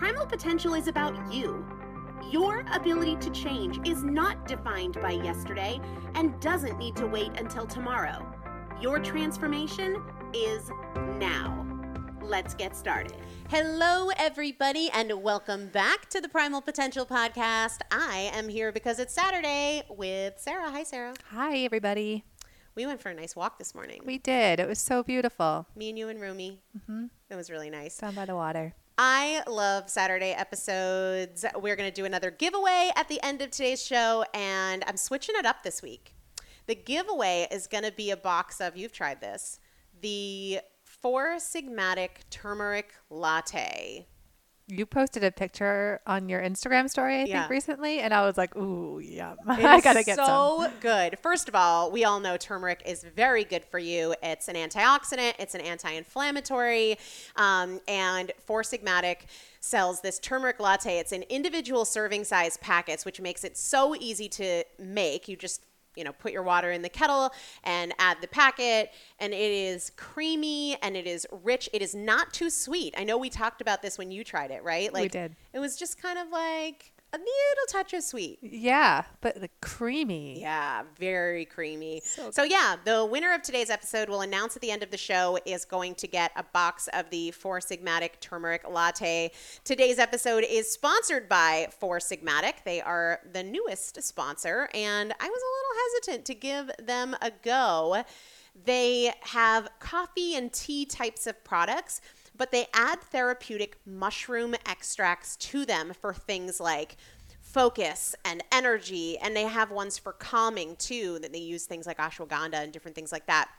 Primal potential is about you. Your ability to change is not defined by yesterday and doesn't need to wait until tomorrow. Your transformation is now. Let's get started. Hello, everybody, and welcome back to the Primal Potential Podcast. I am here because it's Saturday with Sarah. Hi, Sarah. Hi, everybody. We went for a nice walk this morning. We did. It was so beautiful. Me and you and Rumi. Mm-hmm. It was really nice. Down by the water. I love Saturday episodes. We're going to do another giveaway at the end of today's show, and I'm switching it up this week. The giveaway is going to be a box of, you've tried this, the Four Sigmatic Turmeric Latte. You posted a picture on your Instagram story, I Yeah. think, recently, and I was like, "Ooh, yum! It I gotta get some." so good. First of all, we all know turmeric is very good for you. It's an antioxidant. It's an anti-inflammatory, um, and Four Sigmatic sells this turmeric latte. It's in individual serving size packets, which makes it so easy to make. You just you know put your water in the kettle and add the packet and it is creamy and it is rich. It is not too sweet. I know we talked about this when you tried it right? Like did. it was just kind of like a little touch of sweet Yeah, but the creamy. yeah, very creamy. So So, yeah, the winner of today's episode will announce at the end of the show is going to get a box of the Four Sigmatic Turmeric Latte. Today's episode is sponsored by Four Sigmatic. They are the newest sponsor, and I was a little hesitant to give them a go. They have coffee and tea types of products, but they add therapeutic mushroom extracts to them for things like focus and energy. And they have ones for calming too, that they use things like ashwagandha and different things like that.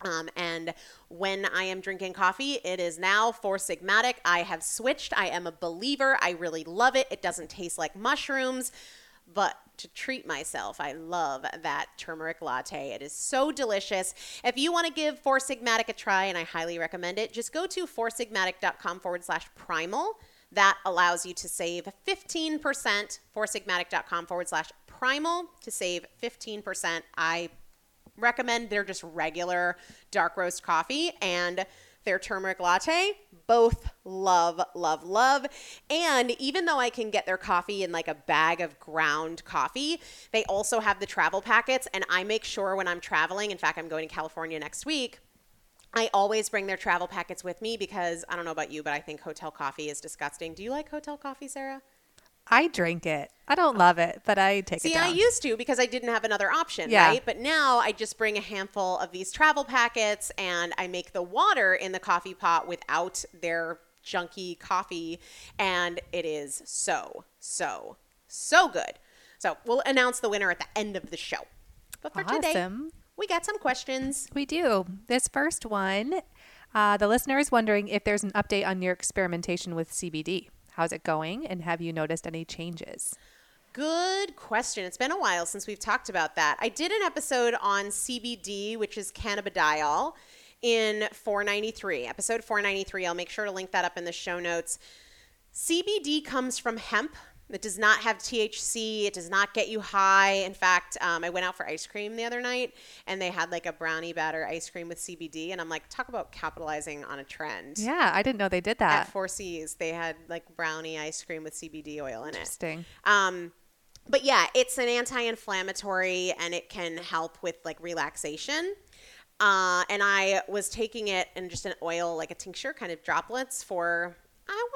Um, and when I am drinking coffee, it is now Four Sigmatic. I have switched. I am a believer. I really love it. It doesn't taste like mushrooms, but to treat myself, I love that turmeric latte. It is so delicious. If you want to give Four Sigmatic a try, and I highly recommend it, just go to foursigmatic.com forward slash primal. That allows you to save 15%. Foursigmatic.com forward slash primal to save 15%. I recommend their just regular dark roast coffee and their turmeric latte. Both love, love, love. And even though I can get their coffee in like a bag of ground coffee, they also have the travel packets. And I make sure when I'm traveling, in fact, I'm going to California next week. I always bring their travel packets with me because I don't know about you, but I think hotel coffee is disgusting. Do you like hotel coffee, Sarah? I drink it. I don't love it, but I take See, it See, I used to because I didn't have another option, Yeah. right? But now I just bring a handful of these travel packets and I make the water in the coffee pot without their junky coffee. And it is so, so, so good. So we'll announce the winner at the end of the show. But for today, Awesome. we got some questions. We do. This first one, uh, the listener is wondering if there's an update on your experimentation with CBD. How's it going? And have you noticed any changes? Good question. It's been a while since we've talked about that. I did an episode on CBD, which is cannabidiol, in 493, episode 493. I'll make sure to link that up in the show notes. CBD comes from hemp. It does not have THC. It does not get you high. In fact, um, I went out for ice cream the other night and they had like a brownie batter ice cream with CBD. And I'm like, talk about capitalizing on a trend. Yeah, I didn't know they did that. At. Four Seas, they had like brownie ice cream with CBD oil in it. Interesting. Um, but yeah, it's an anti-inflammatory and it can help with like relaxation. Uh, and I was taking it in just an oil, like a tincture, kind of droplets for.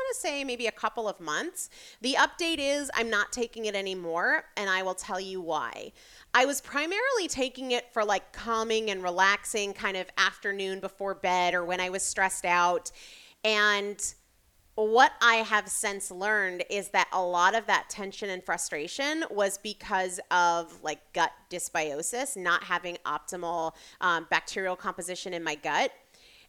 To say maybe a couple of months. The update is I'm not taking it anymore, and I will tell you why. I was primarily taking it for like calming and relaxing kind of afternoon before bed or when I was stressed out. And what I have since learned is that a lot of that tension and frustration was because of like gut dysbiosis, not having optimal um, bacterial composition in my gut.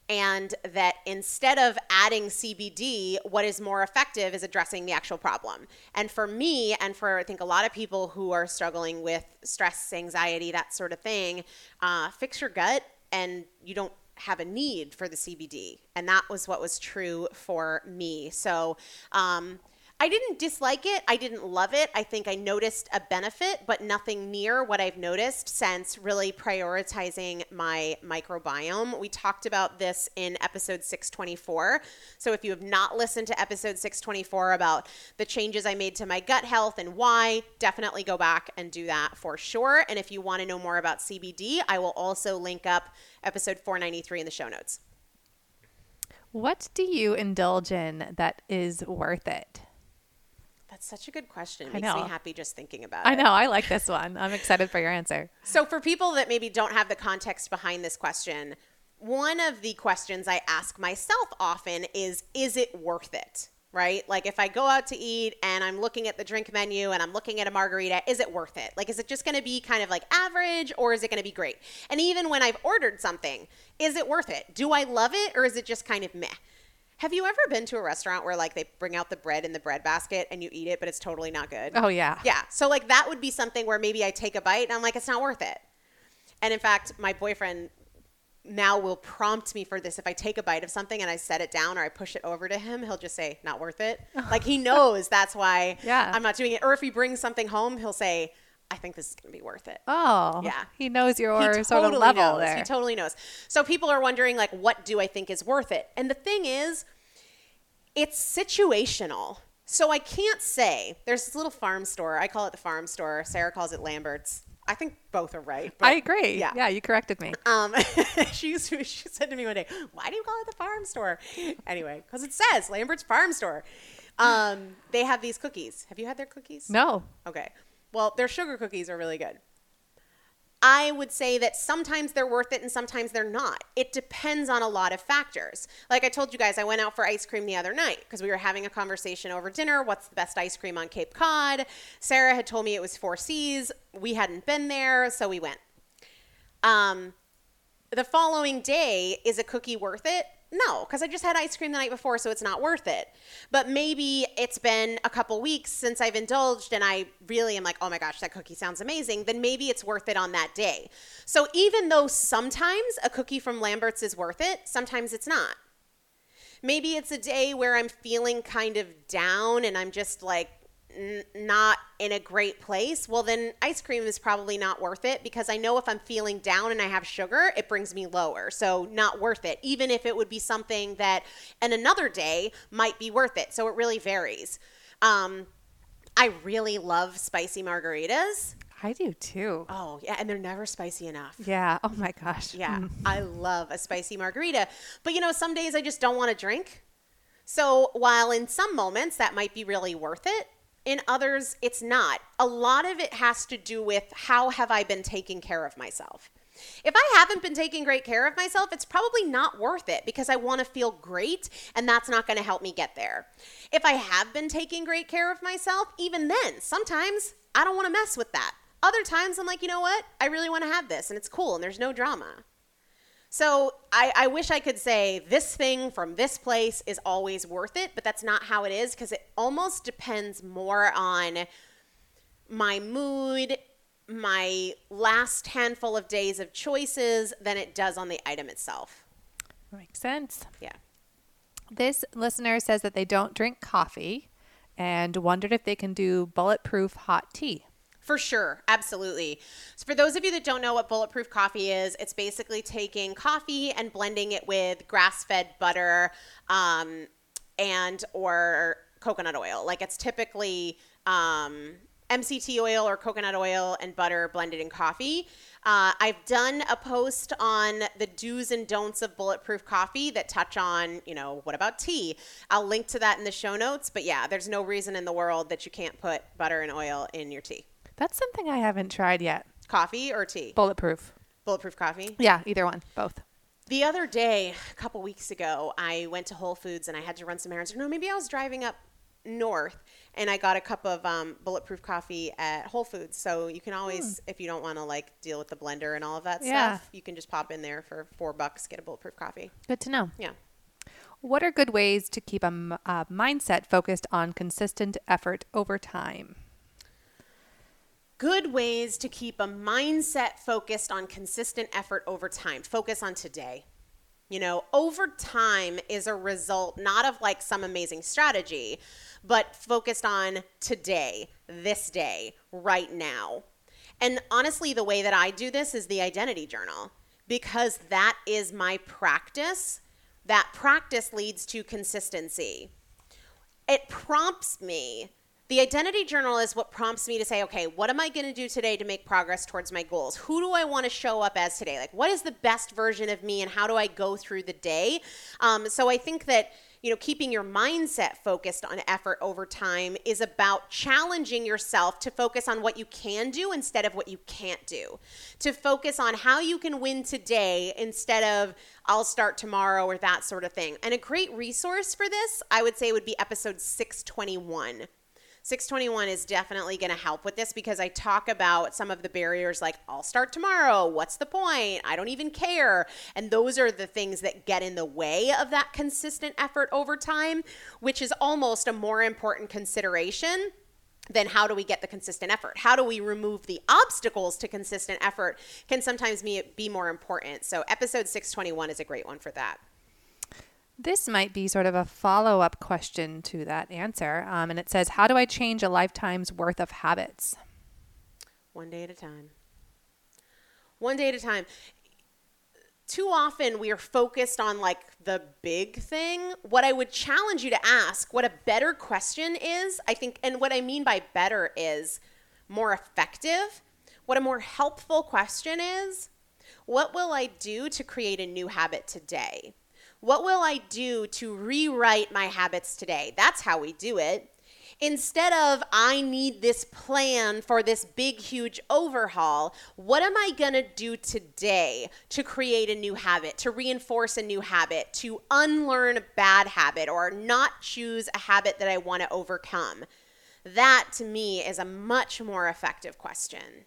And that instead of adding CBD, what is more effective is addressing the actual problem. And for me, and for I think a lot of people who are struggling with stress, anxiety, that sort of thing, uh, fix your gut and you don't have a need for the CBD. And that was what was true for me. So, um, I didn't dislike it. I didn't love it. I think I noticed a benefit, but nothing near what I've noticed since really prioritizing my microbiome. We talked about this in episode 624. So if you have not listened to episode 624 about the changes I made to my gut health and why, definitely go back and do that for sure. And if you want to know more about CBD, I will also link up episode 493 in the show notes. What do you indulge in that is worth it? That's such a good question. It I makes me happy just thinking about it. I know. I like this one. I'm excited for your answer. So, for people that maybe don't have the context behind this question, one of the questions I ask myself often is Is it worth it? right? Like if I go out to eat and I'm looking at the drink menu and I'm looking at a margarita, is it worth it? Like, is it just going to be kind of like average or is it going to be great? And even when I've ordered something, is it worth it? Do I love it or is it just kind of meh? Have you ever been to a restaurant where like they bring out the bread in the bread basket and you eat it, but it's totally not good? Oh, yeah. Yeah. So like that would be something where maybe I take a bite and I'm like, it's not worth it. And in fact, my boyfriend now will prompt me for this. If I take a bite of something and I set it down or I push it over to him, he'll just say, not worth it. like he knows that's why Yeah. I'm not doing it. Or if he brings something home, he'll say, I think this is going to be worth it. Oh, Yeah. He knows your He sort of level knows. there. He totally knows. So people are wondering, like, what do I think is worth it? And the thing is, it's situational. So I can't say there's this little farm store. I call it the farm store. Sarah calls it Lambert's. I think both are right. but- I agree. Yeah. Yeah. you corrected me. Um, she used to, she said to me one day, "Why do you call it the farm store?" Anyway, because it says Lambert's Farm Store. Um, they have these cookies. Have you had their cookies? No. Okay. Well, their sugar cookies are really good. I would say that sometimes they're worth it and sometimes they're not. It depends on a lot of factors. Like I told you guys, I went out for ice cream the other night because we were having a conversation over dinner. What's the best ice cream on Cape Cod? Sarah had told me it was Four Seas. We hadn't been there, so we went. Um, the following day, is a cookie worth it? No, because I just had ice cream the night before, so it's not worth it. But maybe it's been a couple weeks since I've indulged and I really am like, oh my gosh, that cookie sounds amazing. Then maybe it's worth it on that day. So even though sometimes a cookie from Lambert's is worth it, sometimes it's not. Maybe it's a day where I'm feeling kind of down and I'm just like n- not in a great place. Well, then ice cream is probably not worth it because I know if I'm feeling down and I have sugar, it brings me lower. So, not worth it, even if it would be something that in another day might be worth it. So, it really varies. Um, I really love spicy margaritas. I do too. Oh, yeah, and they're never spicy enough. Yeah. Oh my gosh. Yeah, I love a spicy margarita. But you know, some days I just don't want to drink. So while in some moments that might be really worth it, in others it's not. A lot of it has to do with how have I been taking care of myself. If I haven't been taking great care of myself, it's probably not worth it because I want to feel great and that's not going to help me get there. If I have been taking great care of myself, even then, sometimes I don't want to mess with that. Other times I'm like, you know what? I really want to have this and it's cool and there's no drama. So I, I wish I could say this thing from this place is always worth it, but that's not how it is because it almost depends more on my mood, my last handful of days of choices than it does on the item itself. Makes sense. Yeah. This listener says that they don't drink coffee and wondered if they can do bulletproof hot tea. For sure, absolutely. So for those of you that don't know what bulletproof coffee is, it's basically taking coffee and blending it with grass-fed butter um, and or coconut oil. Like it's typically um, MCT oil or coconut oil and butter blended in coffee. Uh, I've done a post on the do's and don'ts of bulletproof coffee that touch on, you know, what about tea? I'll link to that in the show notes. But yeah, there's no reason in the world that you can't put butter and oil in your tea. That's something I haven't tried yet. Coffee or tea? Bulletproof. Bulletproof coffee. Yeah, either one, both. The other day, a couple weeks ago, I went to Whole Foods and I had to run some errands. No, maybe I was driving up north and I got a cup of um, bulletproof coffee at Whole Foods. So you can always, if you don't want to like deal with the blender and all of that Yeah. stuff, you can just pop in there for four bucks, get a bulletproof coffee. Good to know. Yeah. What are good ways to keep a, m- a mindset focused on consistent effort over time? Good ways to keep a mindset focused on consistent effort over time. Focus on today. You know, over time is a result not of like some amazing strategy, but focused on today, this day, right now. And honestly, the way that I do this is the identity journal because that is my practice. That practice leads to consistency it prompts me. The identity journal is what prompts me to say, okay, what am I going to do today to make progress towards my goals? Who do I want to show up as today? Like, what is the best version of me, and how do I go through the day? Um, so I think that you know, keeping your mindset focused on effort over time is about challenging yourself to focus on what you can do instead of what you can't do. To focus on how you can win today instead of I'll start tomorrow or that sort of thing. And a great resource for this, I would say, would be episode 621 621 is definitely going to help with this because I talk about some of the barriers like, I'll start tomorrow. What's the point? I don't even care. And those are the things that get in the way of that consistent effort over time, which is almost a more important consideration than how do we get the consistent effort? How do we remove the obstacles to consistent effort can sometimes be, be more important. So, episode 621 is a great one for that. This might be sort of a follow up question to that answer. Um, and it says, How do I change a lifetime's worth of habits? One day at a time. One day at a time. Too often we are focused on like the big thing. What I would challenge you to ask, what a better question is, I think, and what I mean by better is more effective. What a more helpful question is, what will I do to create a new habit today? What will I do to rewrite my habits today? That's how we do it. Instead of, I need this plan for this big, huge overhaul, what am I to do today to create a new habit, to reinforce a new habit, to unlearn a bad habit, or not choose a habit that I want to overcome? That to me is a much more effective question.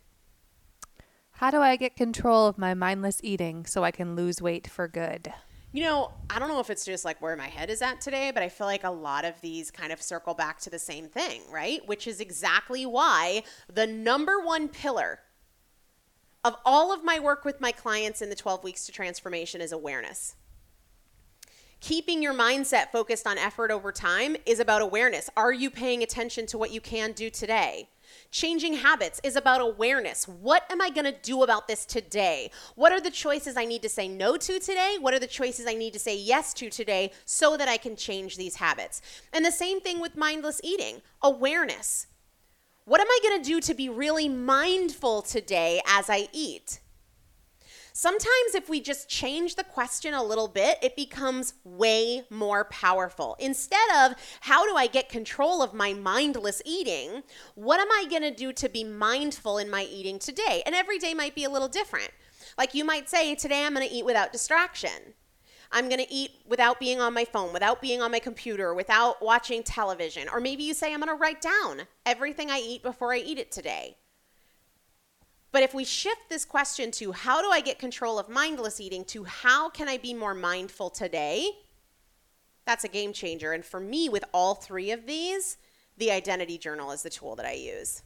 How do I get control of my mindless eating so I can lose weight for good? You know, I don't know if it's just like where my head is at today, but I feel like a lot of these kind of circle back to the same thing, right? Which is exactly why the number one pillar of all of my work with my clients in the 12 weeks to transformation is awareness. Keeping your mindset focused on effort over time is about awareness. Are you paying attention to what you can do today? Changing habits is about awareness. What am I going to do about this today? What are the choices I need to say no to today? What are the choices I need to say yes to today so that I can change these habits? And the same thing with mindless eating awareness. What am I going to do to be really mindful today as I eat? Sometimes, if we just change the question a little bit, it becomes way more powerful. Instead of, how do I get control of my mindless eating? What am I going to do to be mindful in my eating today? And every day might be a little different. Like you might say, today I'm going to eat without distraction. I'm going to eat without being on my phone, without being on my computer, without watching television. Or maybe you say, I'm going to write down everything I eat before I eat it today. But if we shift this question to how do I get control of mindless eating to how can I be more mindful today, that's a game changer. And for me, with all three of these, the identity journal is the tool that I use.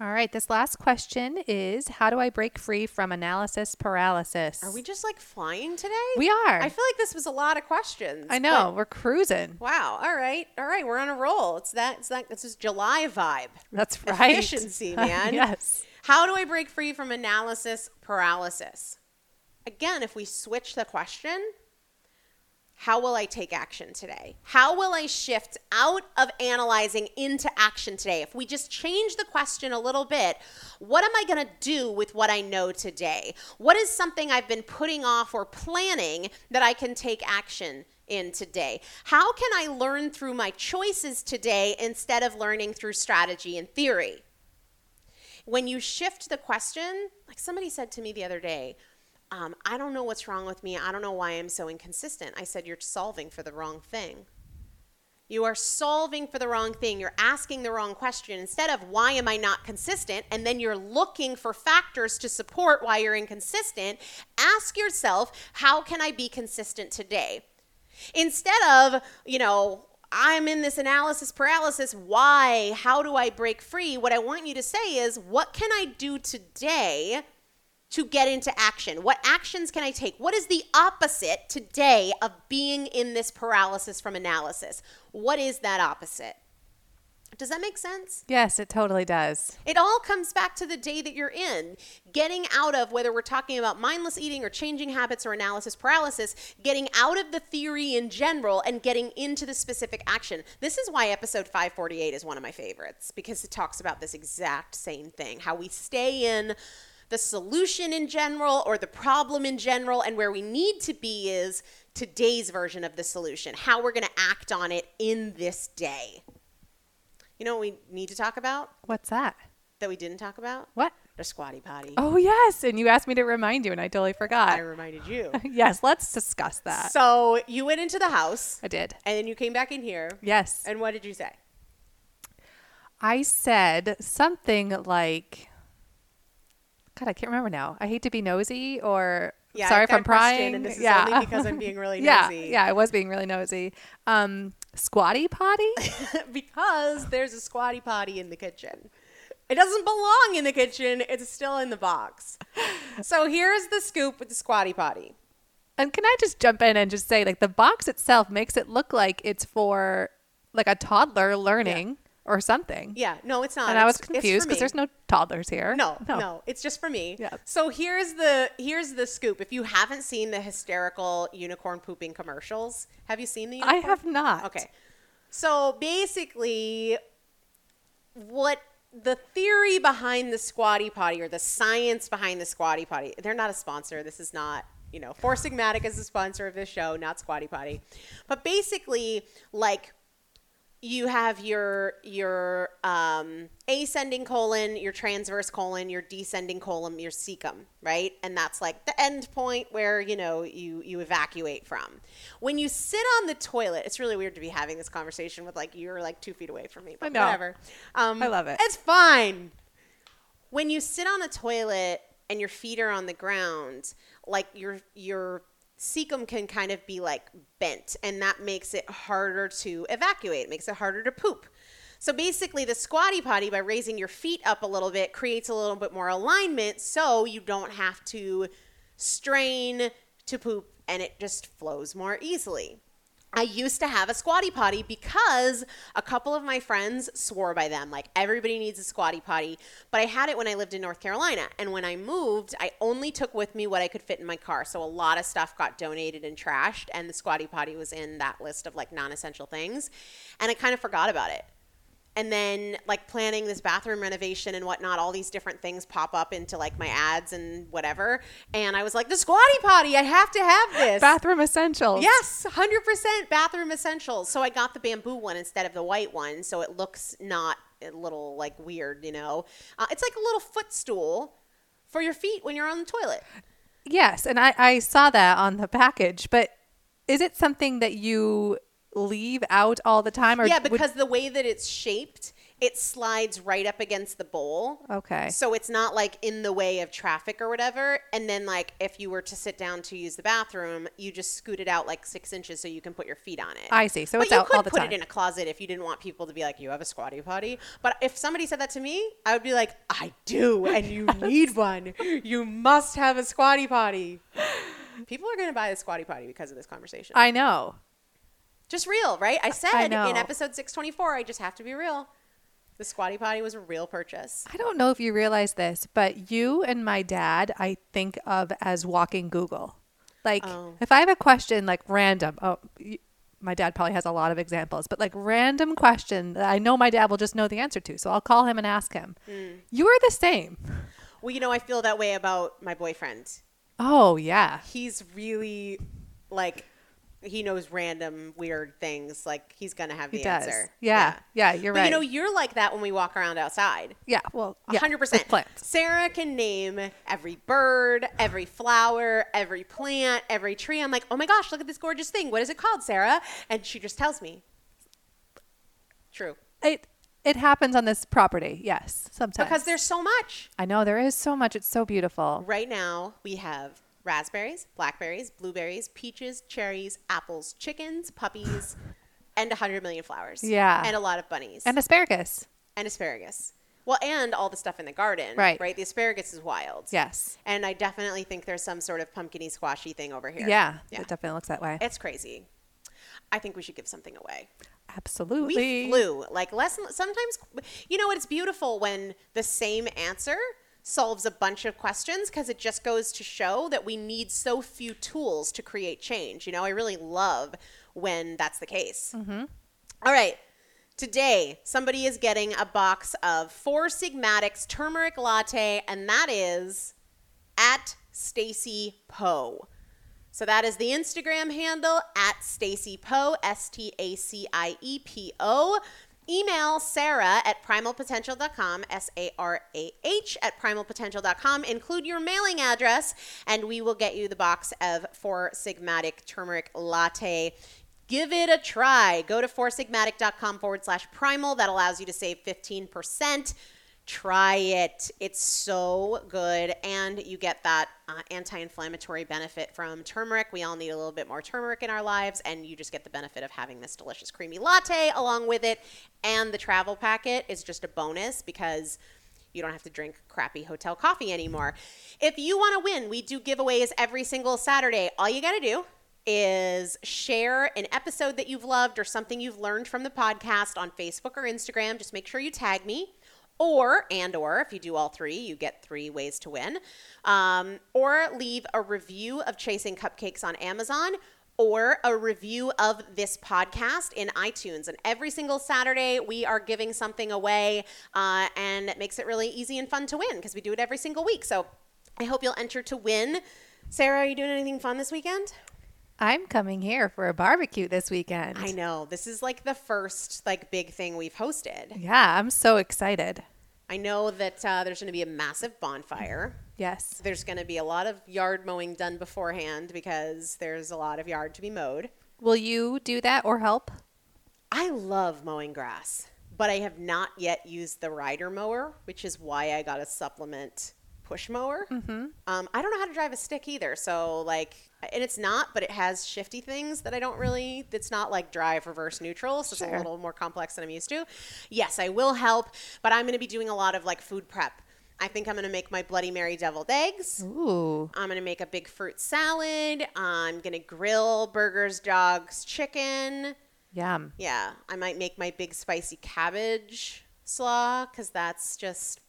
All right, this last question is How do I break free from analysis paralysis? Are we just like flying today? We are. I feel like this was a lot of questions. I know, we're cruising. Wow. All right. All right. We're on a roll. It's that, it's that, it's this July vibe. That's right. Efficiency, man. yes. How do I break free from analysis paralysis? Again, if we switch the question, how will I take action today? How will I shift out of analyzing into action today? If we just change the question a little bit, what am I going to do with what I know today? What is something I've been putting off or planning that I can take action in today? How can I learn through my choices today instead of learning through strategy and theory? When you shift the question, like somebody said to me the other day, um, I don't know what's wrong with me. I don't know why I'm so inconsistent. I said, You're solving for the wrong thing. You are solving for the wrong thing. You're asking the wrong question. Instead of why am I not consistent, and then you're looking for factors to support why you're inconsistent, ask yourself, how can I be consistent today? Instead of, you know, I'm in this analysis paralysis. Why? How do I break free? What I want you to say is, what can I do today to get into action? What actions can I take? What is the opposite today of being in this paralysis from analysis? What is that opposite? Does that make sense? Yes, it totally does. It all comes back to the day that you're in. Getting out of, whether we're talking about mindless eating or changing habits or analysis paralysis, getting out of the theory in general and getting into the specific action. This is why episode 548 is one of my favorites because it talks about this exact same thing how we stay in the solution in general or the problem in general. And where we need to be is today's version of the solution, how we're going to act on it in this day. You know what we need to talk about What's that? that we didn't talk about? What? The squatty potty. Oh, yes. And you asked me to remind you, and I totally forgot. I reminded you. yes, let's discuss that. so you went into the house I did. and then you came back in here. Yes. And what did you say? I said something like, God, I can't remember now. I hate to be nosy or Yeah, sorry if I'm got a question, prying. and this is yeah. only because I'm being really yeah. nosy. Yeah, I was being really nosy. Um, squatty potty? because there's a squatty potty in the kitchen. It doesn't belong in the kitchen. It's still in the box. So here's the scoop with the squatty potty. and can I just jump in and just say, like, the box itself makes it look like it's for like a toddler learning or something. Yeah, no, it's not. And I was It's- it's for confused because there's no toddlers here. No, no, it's just for me. Yeah. So here's the here's the scoop. If you haven't seen the hysterical unicorn pooping commercials, have you seen the? I have not. Okay. So basically, what the theory behind the squatty potty or the science behind the squatty potty, they're not a sponsor. This is not, you know, Four Sigmatic is the sponsor of this show, not Squatty Potty. But basically, like, you have your your um, ascending colon, your transverse colon, your descending colon, your cecum, right? And that's like the end point where you know you you evacuate from. When you sit on the toilet, it's really weird to be having this conversation with like you're like two feet away from me, but I whatever. Um, I love it. It's fine. When you sit on the toilet and your feet are on the ground, like your your cecum can kind of be like bent and that makes it harder to evacuate. It makes it harder to poop. So basically the squatty potty by raising your feet up a little bit creates a little bit more alignment so you don't have to strain to poop and it just flows more easily I used to have a squatty potty because a couple of my friends swore by them. Like, everybody needs a squatty potty. But I had it when I lived in North Carolina. And when I moved, I only took with me what I could fit in my car. So a lot of stuff got donated and trashed. And the squatty potty was in that list of like non essential things. And I kind of forgot about it. And then, like, planning this bathroom renovation and whatnot, all these different things pop up into like my ads and whatever. And I was like, the squatty potty, I have to have this. Bathroom essentials. Yes, 100% bathroom essentials. So I got the bamboo one instead of the white one. So it looks not a little like weird, you know? Uh, it's like a little footstool for your feet when you're on the toilet. Yes, and I, I saw that on the package, but is it something that you leave out all the time? Or yeah, would- because the way that it's shaped, it slides right up against the bowl. Okay. So it's not like in the way of traffic or whatever. And then, like, if you were to sit down to use the bathroom, you just scoot it out like six inches so you can put your feet on it. I see. So but it's you out could all the put time. it in a closet if you didn't want people to be like, "You have a squatty potty." But if somebody said that to me, I would be like, "I do, and you need one. You must have a squatty potty." People are going to buy a squatty potty because of this conversation. I know. Just real, right? I said I in episode six twenty four, I just have to be real. The squatty potty was a real purchase. I don't know if you realize this, but you and my dad, I think of as walking Google. Like, Oh. if I have a question, like random, oh, my dad probably has a lot of examples, but like random question that I know my dad will just know the answer to. So I'll call him and ask him. Hmm. You are the same. Well, you know, I feel that way about my boyfriend. Oh, yeah. He's really like he knows random weird things. Like he's gonna have the He does. answer. Yeah. Yeah, you're but right. you know, you're like that when we walk around outside. yeah. Well, yeah, hundred with percent. plants. Sarah can name every bird, every flower, every plant, every tree. I'm like, oh my gosh, look at this gorgeous thing. What is it called, Sarah? And she just tells me. True. It it happens on this property. Yes, sometimes. Because there's so much. I know there is so much. It's so beautiful. Right now, we have raspberries, blackberries, blueberries, peaches, cherries, apples, chickens, puppies, and 100 million flowers. Yeah. And a lot of bunnies. And asparagus. and asparagus. Well, and all the stuff in the garden. Right. Right? The asparagus is wild. Yes. And I definitely think there's some sort of pumpkiny squashy thing over here. Yeah, Yeah. It definitely looks that way. It's crazy. I think we should give something away. Absolutely. We flew. Like less sometimes you know it's beautiful when the same answer solves a bunch of questions because it just goes to show that we need so few tools to create change. You know, I really love when that's the case. Mm-hmm. All right. Today, somebody is getting a box of Four Sigmatics turmeric latte, and that is at Stacie Po. So that is the Instagram handle at Stacie Po, S T A C I E P O. Email Sarah at primalpotential.com, S A R A H at primalpotential.com. Include your mailing address, and we will get you the box of Four Sigmatic Turmeric Latte. Give it a try. Go to foursigmatic.com forward slash primal. That allows you to save 15%. Try it. It's so good. And you get that uh, anti inflammatory benefit from turmeric. We all need a little bit more turmeric in our lives. And you just get the benefit of having this delicious creamy latte along with it. And the travel packet is just a bonus because you don't have to drink crappy hotel coffee anymore. If you want to win, we do giveaways every single Saturday. All you got to do is share an episode that you've loved or something you've learned from the podcast on Facebook or Instagram. Just make sure you tag me or and or if you do all three you get three ways to win. Um, or leave a review of chasing cupcakes on amazon or a review of this podcast in itunes. And every single saturday we are giving something away uh, and it makes it really easy and fun to win because we do it every single week. So i hope you'll enter to win. Sarah are you doing anything fun this weekend I'm coming here for a barbecue this weekend. I know. This is like the first like big thing we've hosted. Yeah, I'm so excited. I know that uh, there's going to be a massive bonfire. Yes. There's going to be a lot of yard mowing done beforehand because there's a lot of yard to be mowed. Will you do that or help? I love mowing grass, but I have not yet used the rider mower, which is why I got a supplement push mower. Mm-hmm. Um, I don't know how to drive a stick either. So, like, and it's not, but it has shifty things that I don't really, it's not like drive, reverse, neutral. So Sure. it's a little more complex than I'm used to. Yes, I will help, but I'm going to be doing a lot of like food prep. I think I'm going to make my Bloody Mary deviled eggs. Ooh. I'm going to make a big fruit salad. I'm going to grill burgers, dogs, chicken. Yum. Yeah, I might make my big spicy cabbage slaw because that's just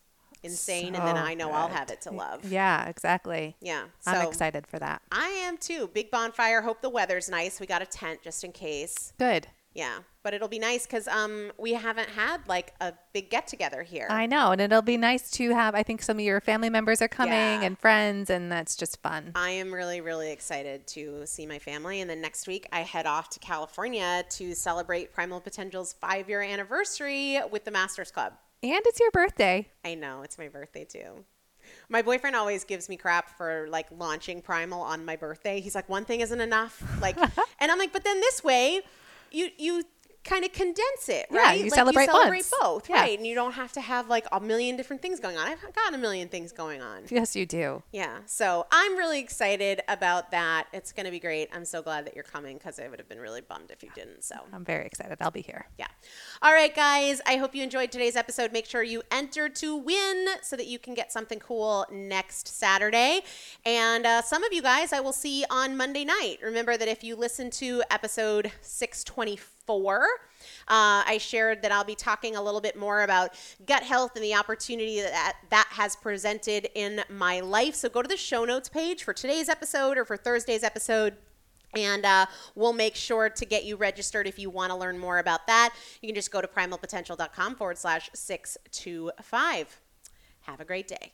insane. and then I know I'll have it to love. Yeah, exactly. Yeah. So I'm excited for that. I am too. Big bonfire. Hope the weather's nice. We got a tent just in case. Good. Yeah, but it'll be nice because um we haven't had like a big get together here. I know. And it'll be nice to have, I think some of your family members are coming Yeah. and friends, and that's just fun. I am really, really excited to see my family. And then next week, I head off to California to celebrate Primal Potential's five year anniversary with the Masters Club. And it's your birthday. I know, it's my birthday too. My boyfriend always gives me crap for like launching Primal on my birthday. He's like, one thing isn't enough. Like, and I'm like, but then this way, you, you, kind of condense it, Yeah, right? you Like, celebrate you celebrate both, Yeah. right? And you don't have to have like a million different things going on. I've got a million things going on. Yes, you do. Yeah. So I'm really excited about that. It's going to be great. I'm so glad that you're coming because I would have been really bummed if you didn't. So, I'm very excited. I'll be here. yeah. All right, guys. I hope you enjoyed today's episode. Make sure you enter to win so that you can get something cool next Saturday. And uh, some of you guys I will see on Monday night. Remember that if you listen to episode 624, uh, I shared that I'll be talking a little bit more about gut health and the opportunity that that has presented in my life. So go to the show notes page for today's episode or for Thursday's episode. And uh, we'll make sure to get you registered if you want to learn more about that. You can just go to primalpotential.com forward slash 625. Have a great day.